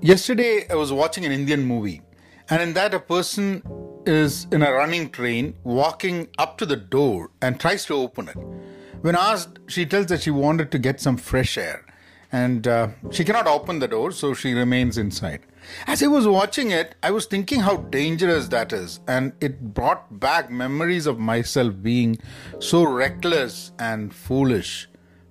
Yesterday, I was watching an Indian movie, and in that, a person is in a running train walking up to the door and tries to open it. When asked, she tells that she wanted to get some fresh air and uh, she cannot open the door, so she remains inside. As I was watching it, I was thinking how dangerous that is, and it brought back memories of myself being so reckless and foolish.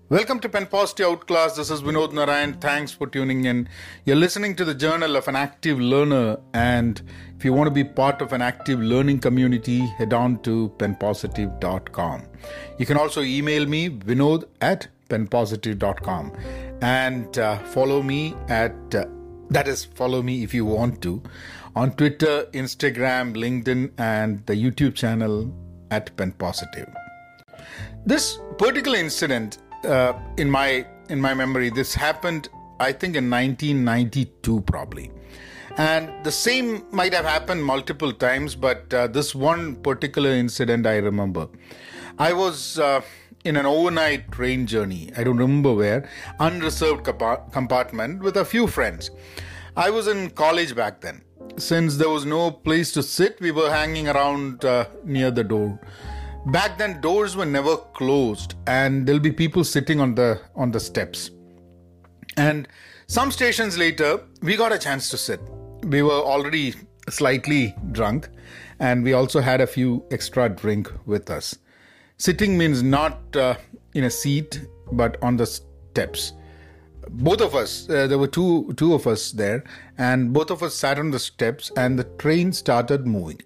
Welcome to Pen Positive Outclass. This is Vinod Narayan. Thanks for tuning in. You're listening to the Journal of an Active Learner, and if you want to be part of an active learning community, head on to penpositive.com. You can also email me, vinod at penpositive.com, and uh, follow me at uh, that is, follow me if you want to on Twitter, Instagram, LinkedIn, and the YouTube channel at Pen Positive. This particular incident uh, in my in my memory, this happened, I think, in 1992, probably. And the same might have happened multiple times, but uh, this one particular incident I remember. I was uh, in an overnight train journey, I don't remember where, unreserved compartment with a few friends. I was in college back then. Since there was no place to sit, we were hanging around uh, near the door back then doors were never closed and there'll be people sitting on the on the steps. And some stations later we got a chance to sit. We were already slightly drunk and we also had a few extra drink with us. Sitting means not uh, in a seat but on the steps. Both of us uh, there were two two of us there and both of us sat on the steps and the train started moving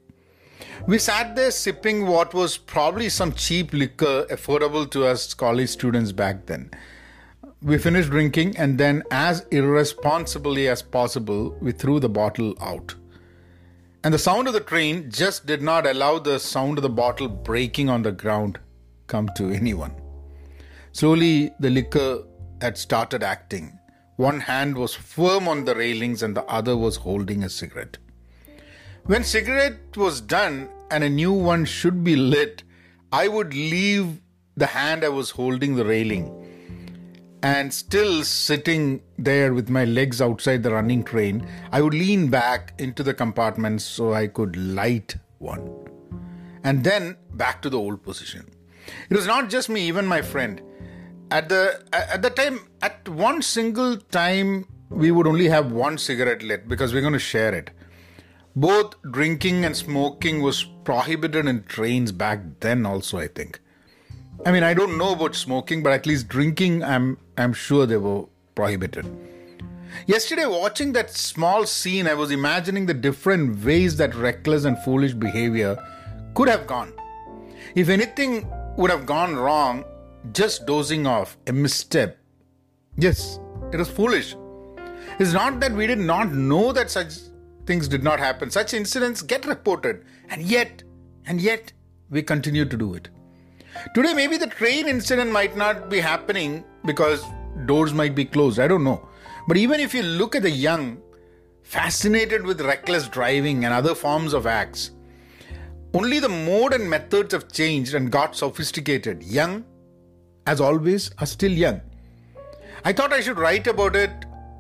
we sat there sipping what was probably some cheap liquor affordable to us college students back then. We finished drinking and then, as irresponsibly as possible, we threw the bottle out. And the sound of the train just did not allow the sound of the bottle breaking on the ground come to anyone. Slowly, the liquor had started acting. One hand was firm on the railings and the other was holding a cigarette. When cigarette was done and a new one should be lit, I would leave the hand I was holding the railing and still sitting there with my legs outside the running train, I would lean back into the compartment so I could light one. And then back to the old position. It was not just me, even my friend. At the at the time, at one single time, we would only have one cigarette lit because we're going to share it. Both drinking and smoking was prohibited in trains back then also I think. I mean I don't know about smoking but at least drinking I'm I'm sure they were prohibited. Yesterday watching that small scene I was imagining the different ways that reckless and foolish behavior could have gone. If anything would have gone wrong, just dozing off, a misstep. Yes, it was foolish. It's not that we did not know that such things did not happen. Such incidents get reported, and yet, and yet, we continue to do it. Today, maybe the train incident might not be happening because doors might be closed. I don't know. But even if you look at the young, fascinated with reckless driving and other forms of acts, only the mode and methods have changed and got sophisticated. Young, as always, are still young. I thought I should write about it,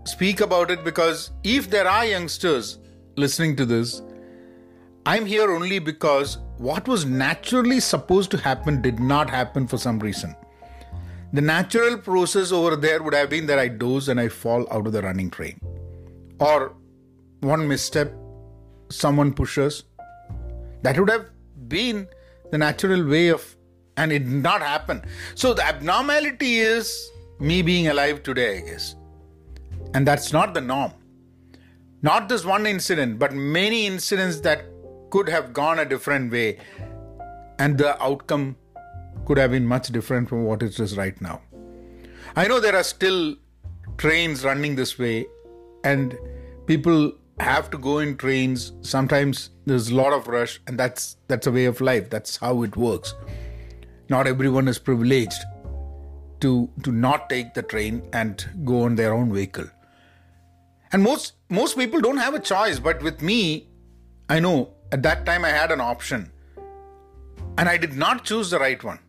speak about it, because if there are youngsters listening to this, I'm here only because what was naturally supposed to happen did not happen for some reason. The natural process over there would have been that I doze and I fall out of the running train. Or one misstep, someone pushes. That would have been the natural way of, and it did not happen. So the abnormality is me being alive today, I guess. And that's not the norm. Not this one incident, but many incidents that could have gone a different way, and the outcome could have been much different from what it is right now. I know there are still trains running this way, and people have to go in trains. Sometimes there's a lot of rush, and that's that's a way of life. That's how it works. Not everyone is privileged to to not take the train and go on their own vehicle. And most most people don't have a choice, but with me, I know at that time I had an option. And I did not choose the right one.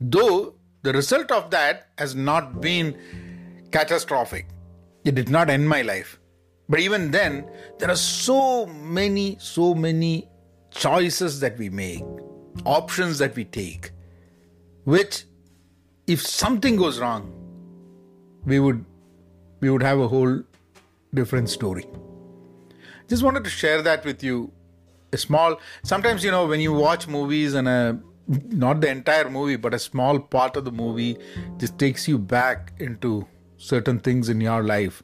Though the result of that has not been catastrophic. It did not end my life. But even then, there are so many, so many choices that we make, options that we take, which, if something goes wrong, we would we would have a whole different story. Just wanted to share that with you. A small sometimes you know when you watch movies and a not the entire movie but a small part of the movie just takes you back into certain things in your life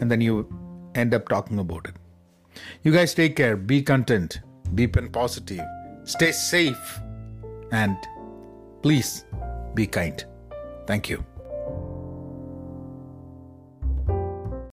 and then you end up talking about it. You guys take care, be content, be pen positive, stay safe, and please be kind. Thank you.